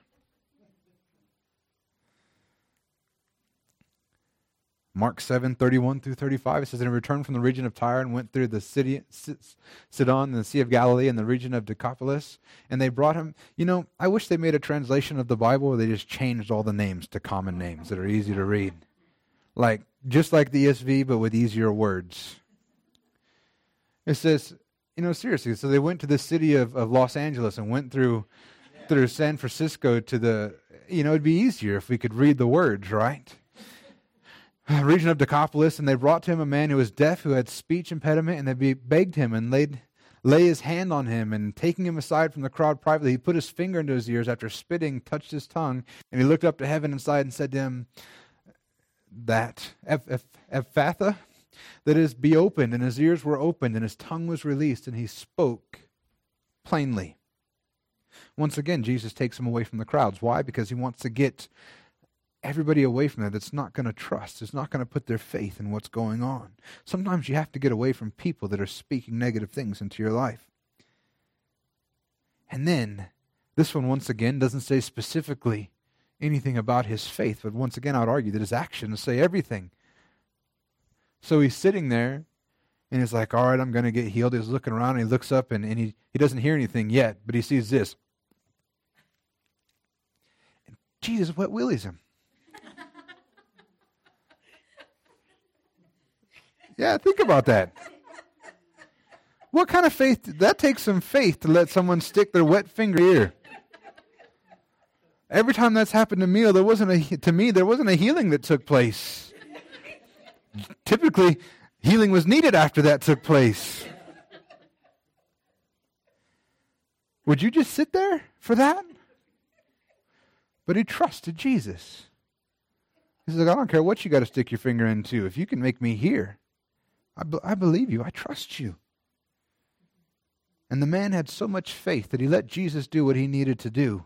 Mark 7, 31 through 35, it says, And returned from the region of Tyre and went through the city, Sidon and the Sea of Galilee and the region of Decapolis. And they brought him, you know, I wish they made a translation of the Bible where they just changed all the names to common names that are easy to read. Like, just like the ESV, but with easier words. It says, you know, seriously, so they went to the city of, of Los Angeles and went through through San Francisco to the you know, it'd be easier if we could read the words, right? region of Decapolis, and they brought to him a man who was deaf, who had speech impediment, and they begged him and laid lay his hand on him, and taking him aside from the crowd privately, he put his finger into his ears after spitting, touched his tongue, and he looked up to heaven and sighed and said to him, "That Ephphatha, that is, be opened." And his ears were opened, and his tongue was released, and he spoke plainly. Once again, Jesus takes him away from the crowds. Why? Because he wants to get everybody away from that that's not going to trust, is not going to put their faith in what's going on. Sometimes you have to get away from people that are speaking negative things into your life. And then, this one once again doesn't say specifically anything about his faith, but once again, I would argue that his actions say everything. So he's sitting there and he's like, All right, I'm going to get healed. He's looking around and he looks up and, and he, he doesn't hear anything yet, but he sees this. And Jesus what willies him. Yeah, think about that. What kind of faith? That takes some faith to let someone stick their wet finger here. Every time that's happened to me, there wasn't a to me there wasn't a healing that took place. Typically, healing was needed after that took place. Would you just sit there for that? But he trusted Jesus. He's like, I don't care what you got to stick your finger into. If you can make me hear, I, be- I believe you. I trust you. And the man had so much faith that he let Jesus do what he needed to do.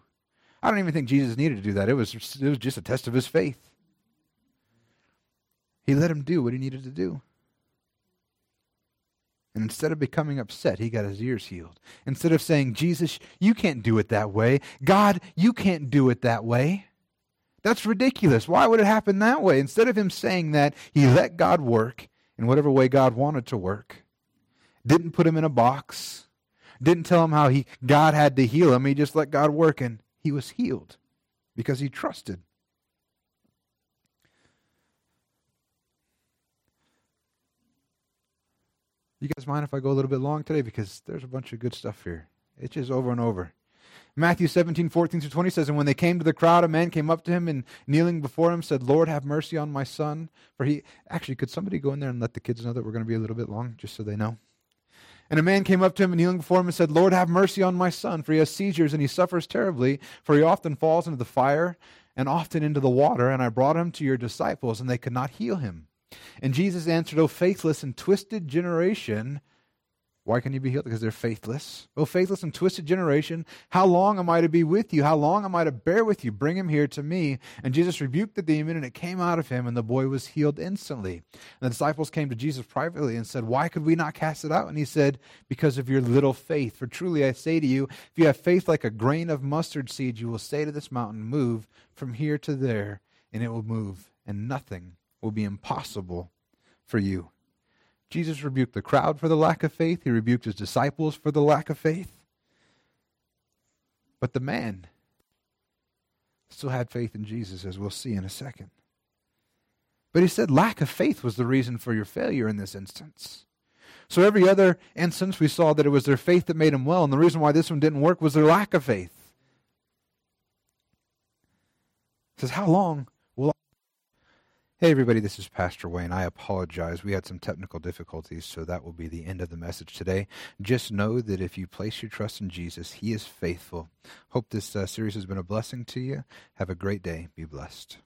I don't even think Jesus needed to do that. It was, it was just a test of his faith. He let him do what he needed to do. And instead of becoming upset, he got his ears healed. Instead of saying, Jesus, you can't do it that way. God, you can't do it that way. That's ridiculous. Why would it happen that way? Instead of him saying that, he let God work in whatever way God wanted to work. Didn't put him in a box. Didn't tell him how he God had to heal him. He just let God work and he was healed because he trusted. You guys mind if I go a little bit long today? Because there's a bunch of good stuff here. It's just over and over. Matthew 17, 14 through 20 says, And when they came to the crowd, a man came up to him and kneeling before him said, Lord, have mercy on my son. For he, actually, could somebody go in there and let the kids know that we're going to be a little bit long, just so they know? And a man came up to him and kneeling before him and said, Lord, have mercy on my son, for he has seizures and he suffers terribly, for he often falls into the fire and often into the water. And I brought him to your disciples, and they could not heal him. And Jesus answered, O faithless and twisted generation, why can you be healed? Because they're faithless. Oh, faithless and twisted generation, how long am I to be with you? How long am I to bear with you? Bring him here to me. And Jesus rebuked the demon, and it came out of him, and the boy was healed instantly. And the disciples came to Jesus privately and said, Why could we not cast it out? And he said, Because of your little faith. For truly I say to you, if you have faith like a grain of mustard seed, you will say to this mountain, Move from here to there, and it will move, and nothing will be impossible for you. Jesus rebuked the crowd for the lack of faith, he rebuked his disciples for the lack of faith. But the man still had faith in Jesus, as we'll see in a second. But he said lack of faith was the reason for your failure in this instance. So every other instance, we saw that it was their faith that made them well, and the reason why this one didn't work was their lack of faith. Says, How long Hey, everybody, this is Pastor Wayne. I apologize. We had some technical difficulties, so that will be the end of the message today. Just know that if you place your trust in Jesus, He is faithful. Hope this uh, series has been a blessing to you. Have a great day. Be blessed.